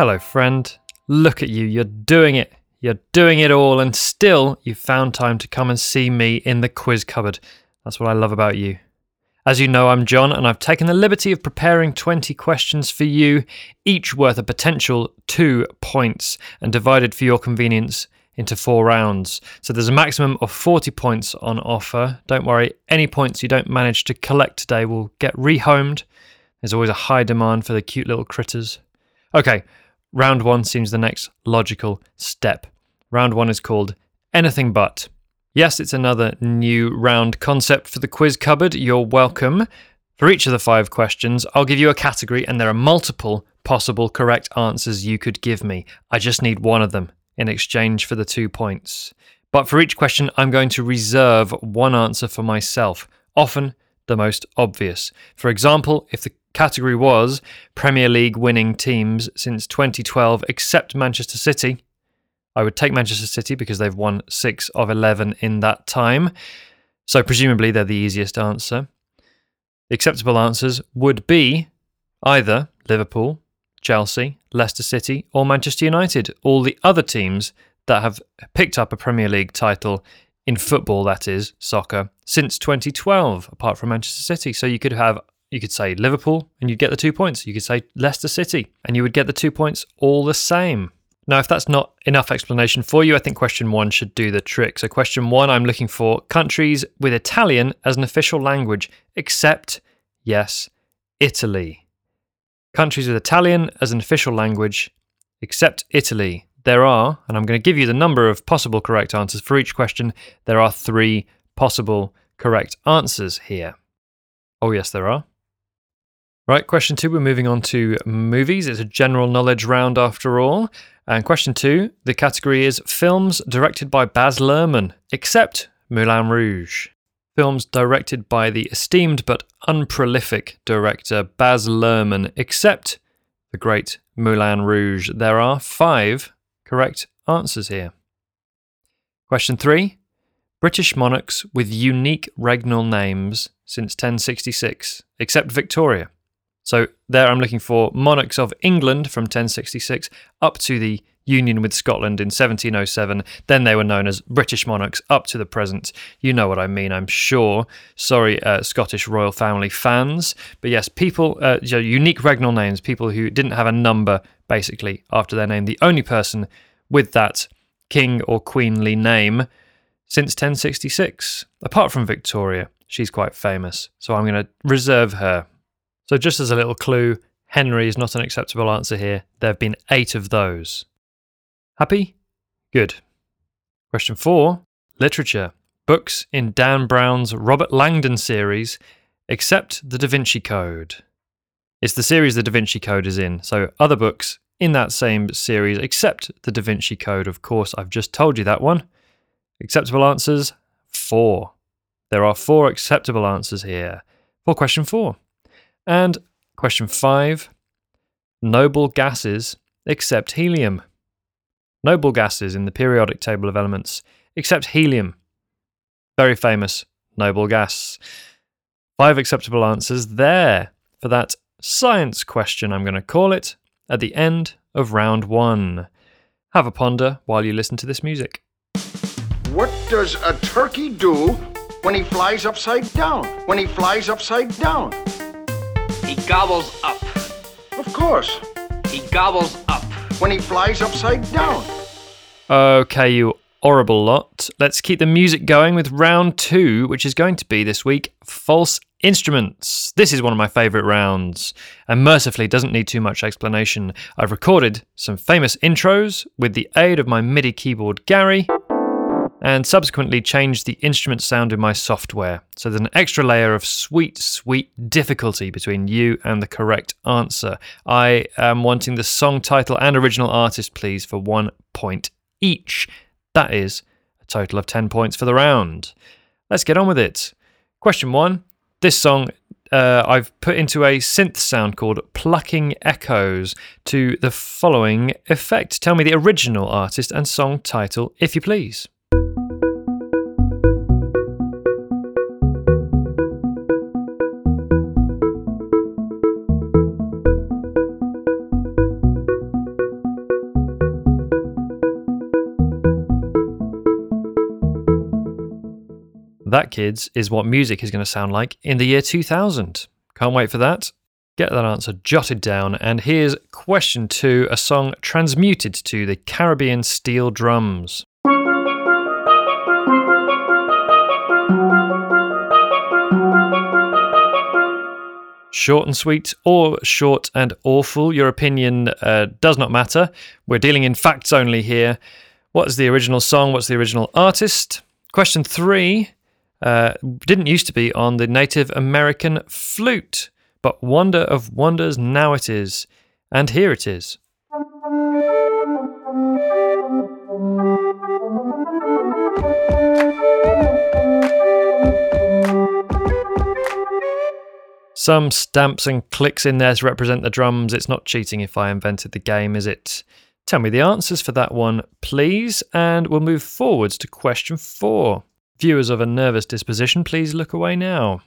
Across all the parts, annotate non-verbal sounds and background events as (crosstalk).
Hello, friend. Look at you. You're doing it. You're doing it all, and still you found time to come and see me in the quiz cupboard. That's what I love about you. As you know, I'm John, and I've taken the liberty of preparing 20 questions for you, each worth a potential two points, and divided for your convenience into four rounds. So there's a maximum of 40 points on offer. Don't worry, any points you don't manage to collect today will get rehomed. There's always a high demand for the cute little critters. Okay, Round one seems the next logical step. Round one is called Anything But. Yes, it's another new round concept for the quiz cupboard. You're welcome. For each of the five questions, I'll give you a category, and there are multiple possible correct answers you could give me. I just need one of them in exchange for the two points. But for each question, I'm going to reserve one answer for myself, often the most obvious. For example, if the category was Premier League winning teams since 2012, except Manchester City. I would take Manchester City because they've won six of 11 in that time. So, presumably, they're the easiest answer. The acceptable answers would be either Liverpool, Chelsea, Leicester City, or Manchester United. All the other teams that have picked up a Premier League title in football, that is, soccer, since 2012, apart from Manchester City. So you could have you could say Liverpool and you'd get the two points. You could say Leicester City and you would get the two points all the same. Now, if that's not enough explanation for you, I think question one should do the trick. So, question one, I'm looking for countries with Italian as an official language, except, yes, Italy. Countries with Italian as an official language, except Italy. There are, and I'm going to give you the number of possible correct answers for each question. There are three possible correct answers here. Oh, yes, there are. Right, question two, we're moving on to movies. It's a general knowledge round after all. And question two, the category is films directed by Baz Luhrmann, except Moulin Rouge. Films directed by the esteemed but unprolific director Baz Luhrmann, except the great Moulin Rouge. There are five correct answers here. Question three, British monarchs with unique regnal names since 1066, except Victoria. So there I'm looking for monarchs of England from 1066 up to the union with Scotland in 1707. Then they were known as British monarchs up to the present. You know what I mean, I'm sure. Sorry, uh, Scottish royal family fans. But yes, people, uh, unique regnal names, people who didn't have a number basically after their name. The only person with that king or queenly name since 1066, apart from Victoria. She's quite famous, so I'm going to reserve her so, just as a little clue, Henry is not an acceptable answer here. There have been eight of those. Happy? Good. Question four Literature. Books in Dan Brown's Robert Langdon series, except The Da Vinci Code. It's the series The Da Vinci Code is in, so other books in that same series, except The Da Vinci Code, of course. I've just told you that one. Acceptable answers? Four. There are four acceptable answers here for question four. And question five noble gases except helium. Noble gases in the periodic table of elements except helium. Very famous noble gas. Five acceptable answers there for that science question, I'm going to call it, at the end of round one. Have a ponder while you listen to this music. What does a turkey do when he flies upside down? When he flies upside down? He gobbles up. Of course. He gobbles up. When he flies upside down. Okay, you horrible lot. Let's keep the music going with round two, which is going to be this week false instruments. This is one of my favourite rounds, and mercifully doesn't need too much explanation. I've recorded some famous intros with the aid of my MIDI keyboard Gary and subsequently changed the instrument sound in my software. So there's an extra layer of sweet, sweet difficulty between you and the correct answer. I am wanting the song title and original artist, please, for one point each. That is a total of 10 points for the round. Let's get on with it. Question one This song uh, I've put into a synth sound called Plucking Echoes to the following effect. Tell me the original artist and song title, if you please. That, kids, is what music is going to sound like in the year 2000. Can't wait for that. Get that answer jotted down. And here's question two a song transmuted to the Caribbean steel drums. Short and sweet or short and awful, your opinion uh, does not matter. We're dealing in facts only here. What is the original song? What's the original artist? Question three uh, didn't used to be on the Native American flute, but wonder of wonders now it is. And here it is. Some stamps and clicks in there to represent the drums. It's not cheating if I invented the game, is it? Tell me the answers for that one, please, and we'll move forwards to question four. Viewers of a nervous disposition, please look away now.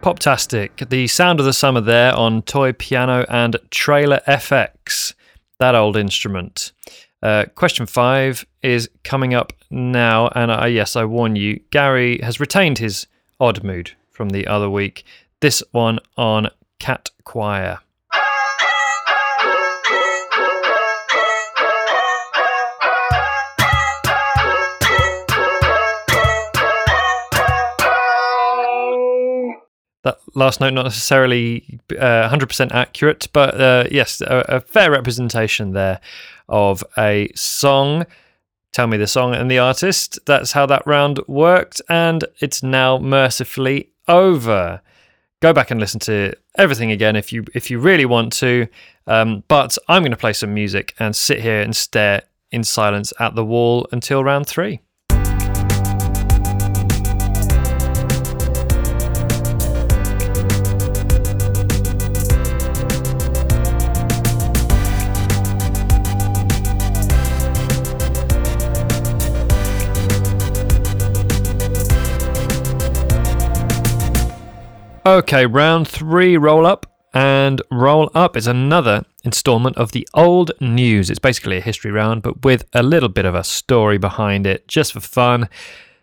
Poptastic, the sound of the summer there on Toy Piano and Trailer FX, that old instrument. Uh, question five is coming up now, and I, yes, I warn you, Gary has retained his odd mood from the other week. This one on Cat Choir. That last note not necessarily uh, 100% accurate, but uh, yes, a, a fair representation there of a song. Tell me the song and the artist. That's how that round worked, and it's now mercifully over go back and listen to everything again if you if you really want to. Um, but I'm going to play some music and sit here and stare in silence at the wall until round three. Okay, round three, roll up. And roll up is another installment of the old news. It's basically a history round, but with a little bit of a story behind it, just for fun.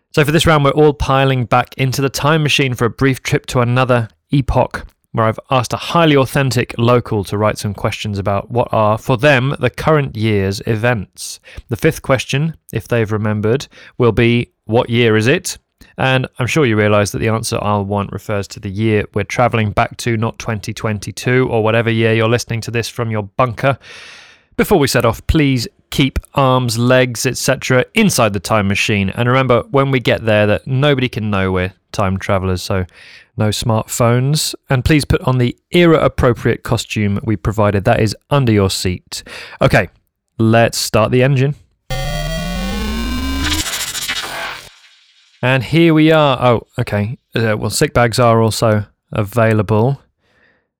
So, for this round, we're all piling back into the time machine for a brief trip to another epoch, where I've asked a highly authentic local to write some questions about what are, for them, the current year's events. The fifth question, if they've remembered, will be What year is it? And I'm sure you realize that the answer I'll want refers to the year we're traveling back to, not 2022 or whatever year you're listening to this from your bunker. Before we set off, please keep arms, legs, etc. inside the time machine. And remember, when we get there, that nobody can know we're time travelers, so no smartphones. And please put on the era appropriate costume we provided. That is under your seat. Okay, let's start the engine. And here we are. Oh, okay. Uh, well, sick bags are also available.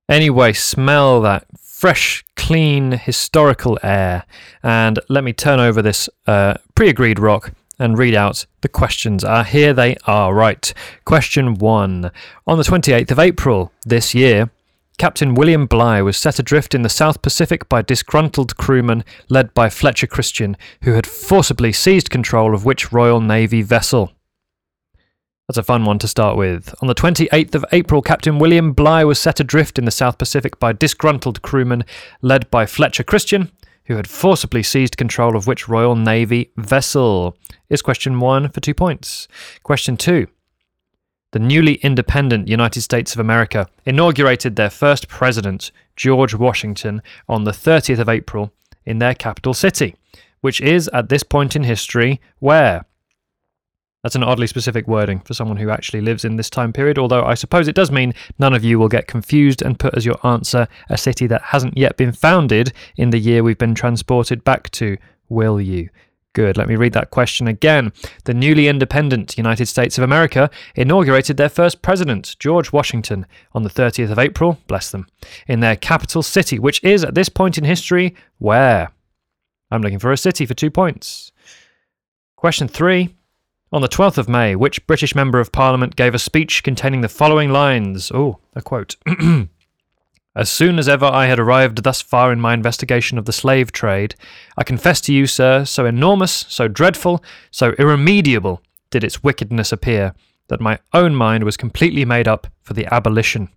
Anyway, smell that fresh, clean, historical air. And let me turn over this uh, pre agreed rock and read out the questions. Ah, here they are. Right. Question one. On the 28th of April this year, Captain William Bligh was set adrift in the South Pacific by disgruntled crewmen led by Fletcher Christian, who had forcibly seized control of which Royal Navy vessel? That's a fun one to start with. On the 28th of April, Captain William Bligh was set adrift in the South Pacific by disgruntled crewmen led by Fletcher Christian, who had forcibly seized control of which Royal Navy vessel? Is question one for two points. Question two. The newly independent United States of America inaugurated their first president, George Washington, on the 30th of April in their capital city, which is, at this point in history, where? That's an oddly specific wording for someone who actually lives in this time period, although I suppose it does mean none of you will get confused and put as your answer a city that hasn't yet been founded in the year we've been transported back to, will you? Good. Let me read that question again. The newly independent United States of America inaugurated their first president, George Washington, on the 30th of April, bless them, in their capital city, which is, at this point in history, where? I'm looking for a city for two points. Question three. On the 12th of May, which British Member of Parliament gave a speech containing the following lines? Oh, a quote. (clears throat) As soon as ever I had arrived thus far in my investigation of the slave trade, I confess to you, sir, so enormous, so dreadful, so irremediable did its wickedness appear, that my own mind was completely made up for the abolition.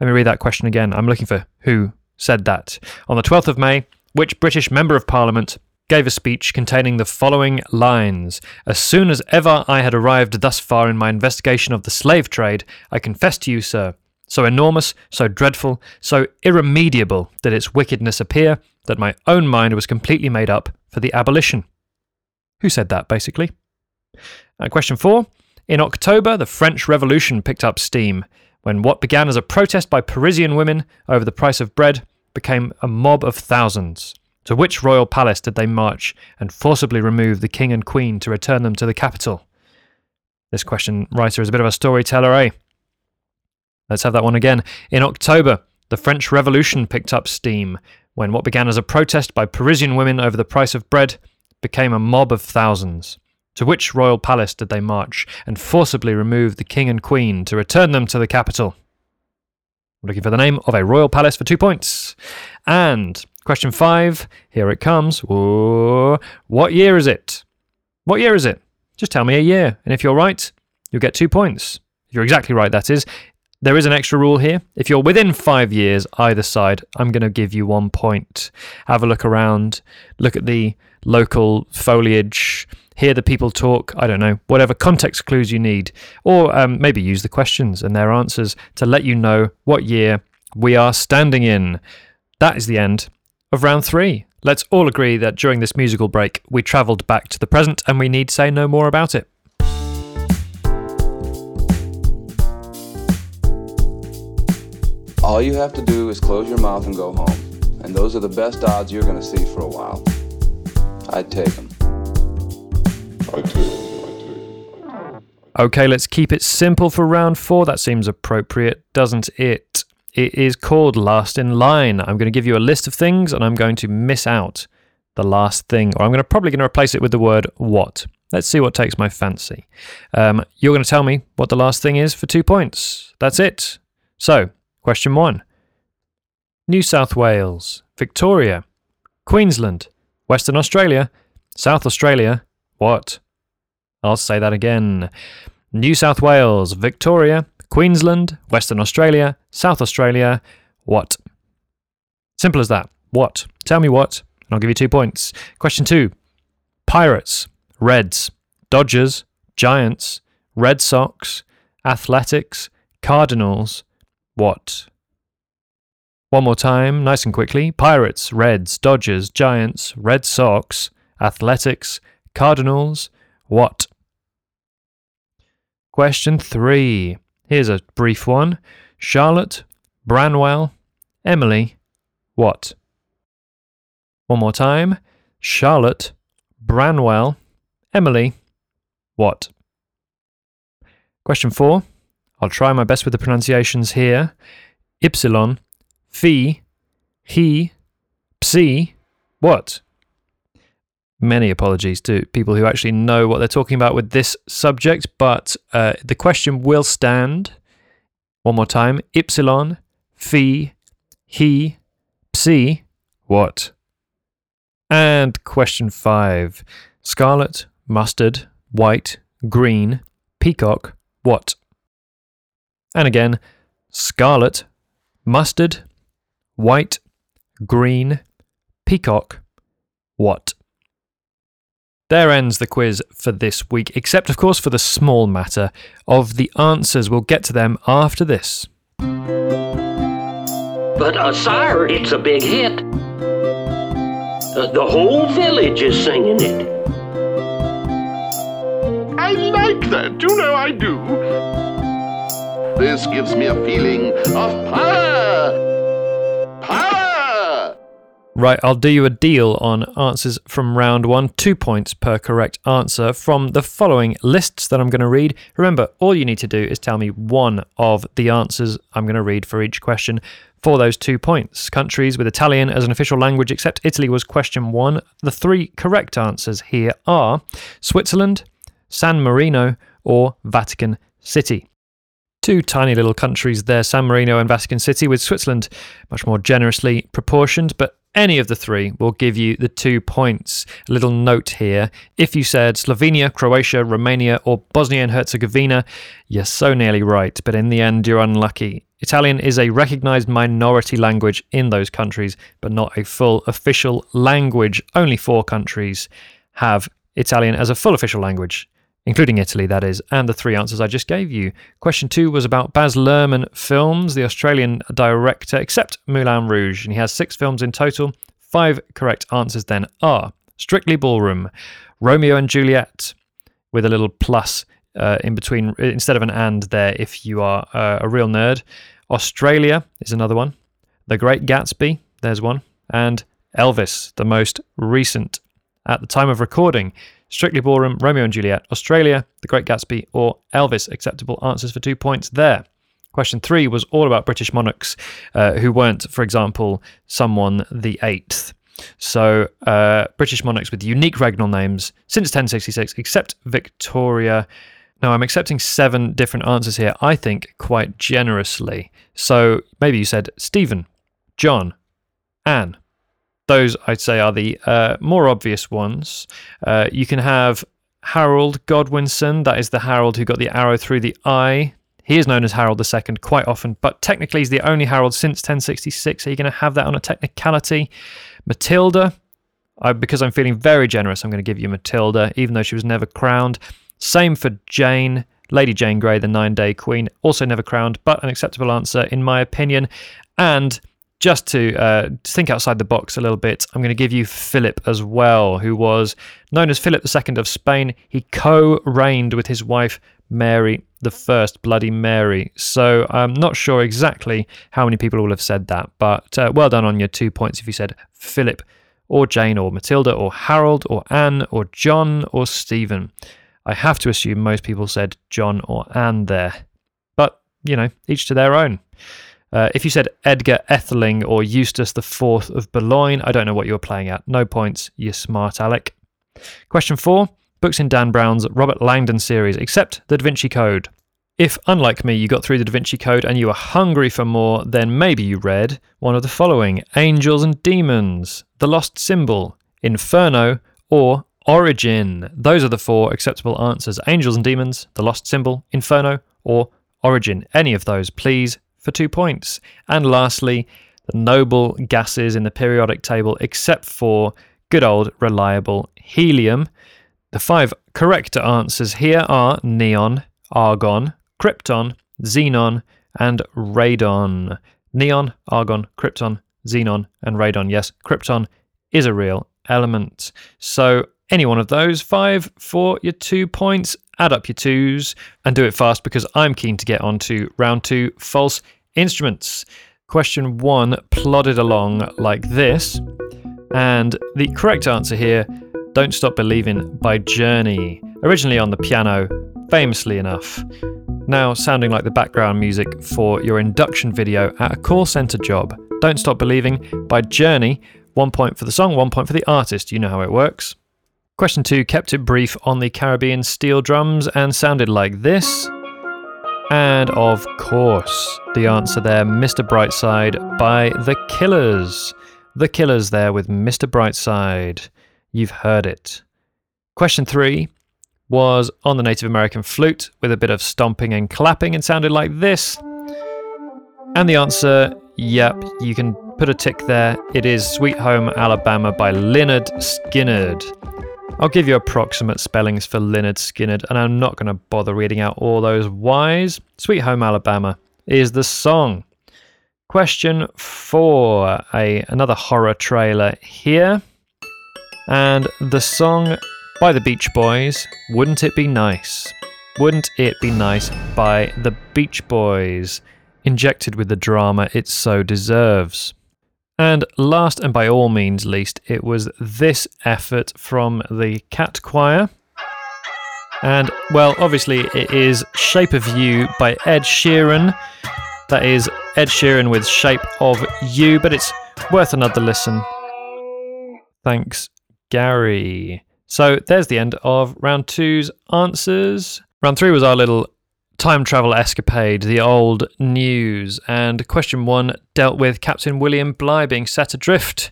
Let me read that question again. I'm looking for who said that. On the 12th of May, which British Member of Parliament gave a speech containing the following lines As soon as ever I had arrived thus far in my investigation of the slave trade, I confess to you, sir, so enormous, so dreadful, so irremediable did its wickedness appear, that my own mind was completely made up for the abolition. Who said that, basically? Uh, question four. In October, the French Revolution picked up steam when what began as a protest by Parisian women over the price of bread became a mob of thousands. To which royal palace did they march and forcibly remove the king and queen to return them to the capital? This question writer is a bit of a storyteller, eh? Let's have that one again. In October, the French Revolution picked up steam when what began as a protest by Parisian women over the price of bread became a mob of thousands. To which royal palace did they march and forcibly remove the king and queen to return them to the capital? I'm looking for the name of a royal palace for two points. And question five, here it comes. What year is it? What year is it? Just tell me a year, and if you're right, you'll get two points. If you're exactly right, that is. There is an extra rule here. If you're within five years either side, I'm going to give you one point. Have a look around, look at the local foliage, hear the people talk, I don't know, whatever context clues you need. Or um, maybe use the questions and their answers to let you know what year we are standing in. That is the end of round three. Let's all agree that during this musical break, we travelled back to the present and we need say no more about it. All you have to do is close your mouth and go home. And those are the best odds you're going to see for a while. I'd take them. I take them. I take them. Okay, let's keep it simple for round four. That seems appropriate, doesn't it? It is called Last in Line. I'm going to give you a list of things and I'm going to miss out the last thing, or I'm going to probably going to replace it with the word what. Let's see what takes my fancy. Um, you're going to tell me what the last thing is for two points. That's it. So, question one New South Wales, Victoria, Queensland, Western Australia, South Australia, what? I'll say that again. New South Wales, Victoria, Queensland, Western Australia, South Australia, what? Simple as that. What? Tell me what, and I'll give you two points. Question two Pirates, Reds, Dodgers, Giants, Red Sox, Athletics, Cardinals, what? One more time, nice and quickly. Pirates, Reds, Dodgers, Giants, Red Sox, Athletics, Cardinals, what? Question three. Here's a brief one. Charlotte, Branwell, Emily, what? One more time. Charlotte, Branwell, Emily, what? Question four. I'll try my best with the pronunciations here. Ypsilon, Phi, He, Psi, what? Many apologies to people who actually know what they're talking about with this subject, but uh, the question will stand. One more time. Ypsilon, Phi, He, Psi, what? And question five. Scarlet, mustard, white, green, peacock, what? And again, scarlet, mustard, white, green, peacock, what? There ends the quiz for this week, except, of course, for the small matter of the answers. We'll get to them after this. But, uh, sire, it's a big hit. Uh, the whole village is singing it. I like that. You know I do. This gives me a feeling of power. Power! Right, I'll do you a deal on answers from round one. Two points per correct answer from the following lists that I'm going to read. Remember, all you need to do is tell me one of the answers I'm going to read for each question for those two points. Countries with Italian as an official language except Italy was question one. The three correct answers here are Switzerland, San Marino, or Vatican City. Two tiny little countries there, San Marino and Vatican City, with Switzerland much more generously proportioned, but any of the three will give you the two points. A little note here if you said Slovenia, Croatia, Romania, or Bosnia and Herzegovina, you're so nearly right, but in the end, you're unlucky. Italian is a recognized minority language in those countries, but not a full official language. Only four countries have Italian as a full official language including Italy, that is, and the three answers I just gave you. Question two was about Baz Luhrmann films, the Australian director, except Moulin Rouge, and he has six films in total. Five correct answers then are Strictly Ballroom, Romeo and Juliet, with a little plus uh, in between instead of an and there if you are uh, a real nerd. Australia is another one. The Great Gatsby, there's one. And Elvis, the most recent at the time of recording. Strictly Ballroom, Romeo and Juliet, Australia, The Great Gatsby, or Elvis. Acceptable answers for two points there. Question three was all about British monarchs uh, who weren't, for example, someone the eighth. So, uh, British monarchs with unique regnal names since 1066, except Victoria. Now, I'm accepting seven different answers here, I think, quite generously. So, maybe you said Stephen, John, Anne, those I'd say are the uh, more obvious ones. Uh, you can have Harold Godwinson, that is the Harold who got the arrow through the eye. He is known as Harold II quite often, but technically he's the only Harold since 1066. Are you going to have that on a technicality? Matilda, I, because I'm feeling very generous, I'm going to give you Matilda, even though she was never crowned. Same for Jane, Lady Jane Grey, the nine day queen, also never crowned, but an acceptable answer in my opinion. And just to uh, think outside the box a little bit, I'm going to give you Philip as well, who was known as Philip II of Spain. He co reigned with his wife Mary the First, Bloody Mary. So I'm not sure exactly how many people will have said that, but uh, well done on your two points if you said Philip or Jane or Matilda or Harold or Anne or John or Stephen. I have to assume most people said John or Anne there. But, you know, each to their own. Uh, if you said Edgar Etheling or Eustace IV of Boulogne, I don't know what you were playing at. No points, you smart Alec. Question four books in Dan Brown's Robert Langdon series, except The Da Vinci Code. If, unlike me, you got through the Da Vinci Code and you were hungry for more, then maybe you read one of the following Angels and Demons, The Lost Symbol, Inferno, or Origin. Those are the four acceptable answers Angels and Demons, The Lost Symbol, Inferno, or Origin. Any of those, please for two points. And lastly, the noble gases in the periodic table, except for good old reliable helium. The five correct answers here are neon, argon, krypton, xenon, and radon. Neon, argon, krypton, xenon, and radon. Yes, krypton is a real element. So, any one of those, five for your two points. Add up your twos and do it fast because I'm keen to get on to round two false instruments. Question one plodded along like this. And the correct answer here Don't Stop Believing by Journey, originally on the piano, famously enough. Now sounding like the background music for your induction video at a call centre job. Don't Stop Believing by Journey. One point for the song, one point for the artist. You know how it works. Question two kept it brief on the Caribbean steel drums and sounded like this. And of course, the answer there, Mr. Brightside by The Killers. The Killers there with Mr. Brightside. You've heard it. Question three was on the Native American flute with a bit of stomping and clapping and sounded like this. And the answer, yep, you can put a tick there. It is Sweet Home Alabama by Lynyrd Skynyrd. I'll give you approximate spellings for Lynyrd Skynyrd, and I'm not going to bother reading out all those Y's. Sweet Home Alabama is the song. Question four, a another horror trailer here, and the song by the Beach Boys. Wouldn't it be nice? Wouldn't it be nice by the Beach Boys? Injected with the drama it so deserves. And last and by all means least, it was this effort from the Cat Choir. And, well, obviously, it is Shape of You by Ed Sheeran. That is Ed Sheeran with Shape of You, but it's worth another listen. Thanks, Gary. So there's the end of round two's answers. Round three was our little time travel escapade, the old news. And question one dealt with Captain William Bligh being set adrift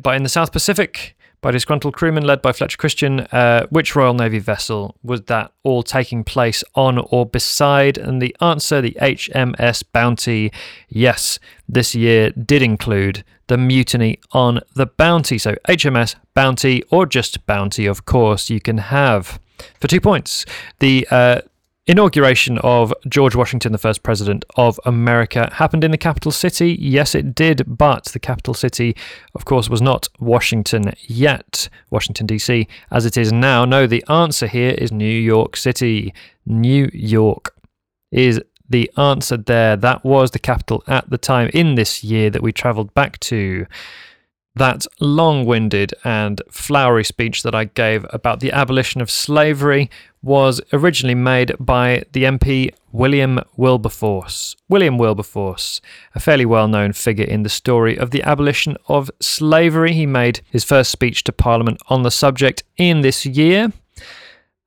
by in the South Pacific by disgruntled crewmen led by Fletcher Christian. Uh, which Royal Navy vessel was that all taking place on or beside? And the answer, the HMS Bounty. Yes, this year did include the mutiny on the Bounty. So HMS Bounty, or just Bounty, of course, you can have. For two points, the uh, inauguration of George Washington, the first president of America, happened in the capital city. Yes, it did, but the capital city, of course, was not Washington yet, Washington, D.C., as it is now. No, the answer here is New York City. New York is the answer there. That was the capital at the time in this year that we travelled back to that long winded and flowery speech that I gave about the abolition of slavery was originally made by the MP William Wilberforce. William Wilberforce, a fairly well known figure in the story of the abolition of slavery. He made his first speech to Parliament on the subject in this year.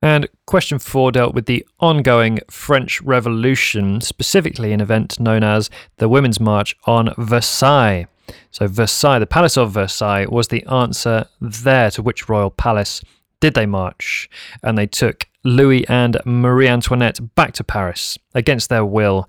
And question four dealt with the ongoing French Revolution, specifically an event known as the Women's March on Versailles. So, Versailles, the Palace of Versailles, was the answer there to which royal palace did they march. And they took Louis and Marie Antoinette back to Paris against their will.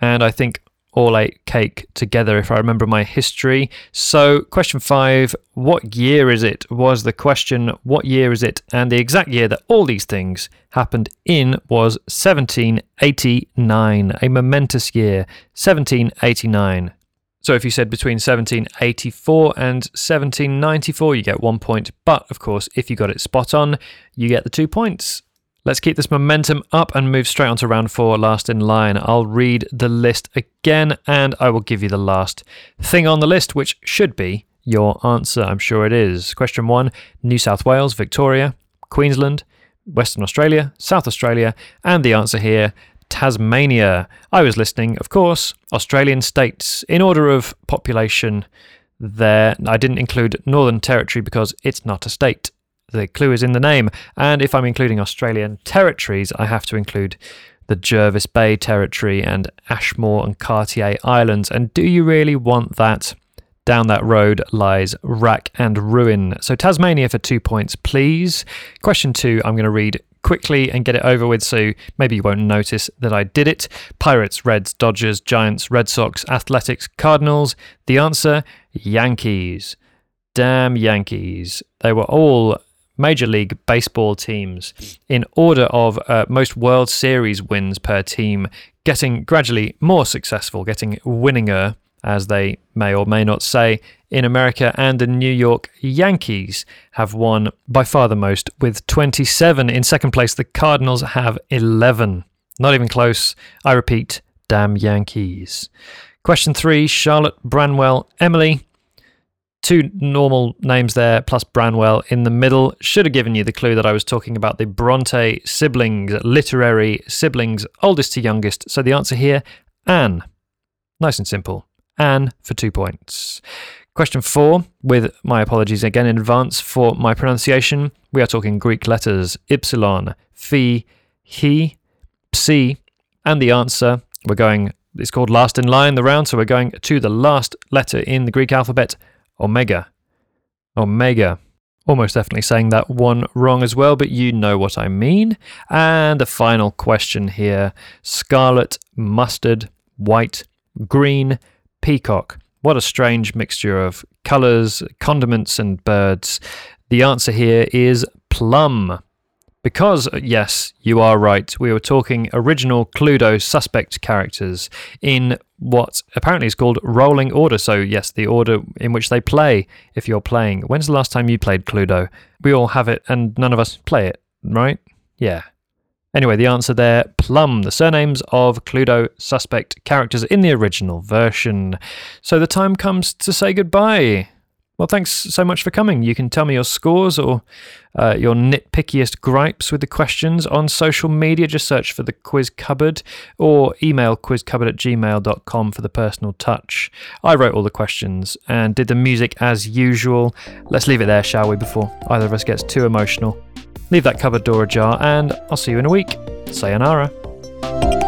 And I think all ate cake together, if I remember my history. So, question five What year is it? was the question. What year is it? And the exact year that all these things happened in was 1789, a momentous year. 1789. So if you said between 1784 and 1794, you get one point. But of course, if you got it spot on, you get the two points. Let's keep this momentum up and move straight on to round four, last in line. I'll read the list again and I will give you the last thing on the list, which should be your answer. I'm sure it is. Question one New South Wales, Victoria, Queensland, Western Australia, South Australia, and the answer here Tasmania. I was listening, of course, Australian states in order of population there. I didn't include Northern Territory because it's not a state. The clue is in the name. And if I'm including Australian territories, I have to include the Jervis Bay Territory and Ashmore and Cartier Islands. And do you really want that? Down that road lies rack and ruin. So Tasmania for two points, please. Question two, I'm going to read quickly and get it over with so maybe you won't notice that I did it. Pirates, Reds, Dodgers, Giants, Red Sox, Athletics, Cardinals. The answer Yankees. Damn Yankees. They were all Major League Baseball teams in order of uh, most World Series wins per team, getting gradually more successful, getting winninger as they may or may not say, in America, and the New York Yankees have won by far the most with 27. In second place, the Cardinals have 11. Not even close. I repeat, damn Yankees. Question three Charlotte, Branwell, Emily. Two normal names there, plus Branwell in the middle. Should have given you the clue that I was talking about the Bronte siblings, literary siblings, oldest to youngest. So the answer here, Anne. Nice and simple. Anne for two points. Question four, with my apologies again in advance for my pronunciation, we are talking Greek letters ypsilon, phi, he, psi, and the answer, we're going, it's called last in line, the round, so we're going to the last letter in the Greek alphabet, omega. Omega. Almost definitely saying that one wrong as well, but you know what I mean. And the final question here scarlet, mustard, white, green, peacock. What a strange mixture of colours, condiments, and birds. The answer here is plum. Because, uh, yes, you are right, we were talking original Cluedo suspect characters in what apparently is called rolling order. So, yes, the order in which they play if you're playing. When's the last time you played Cluedo? We all have it and none of us play it, right? Yeah. Anyway, the answer there Plum, the surnames of Cluedo suspect characters in the original version. So the time comes to say goodbye. Well, thanks so much for coming. You can tell me your scores or uh, your nitpickiest gripes with the questions on social media. Just search for the Quiz Cupboard or email quizcupboard at gmail.com for the personal touch. I wrote all the questions and did the music as usual. Let's leave it there, shall we, before either of us gets too emotional. Leave that cupboard door ajar, and I'll see you in a week. Sayonara.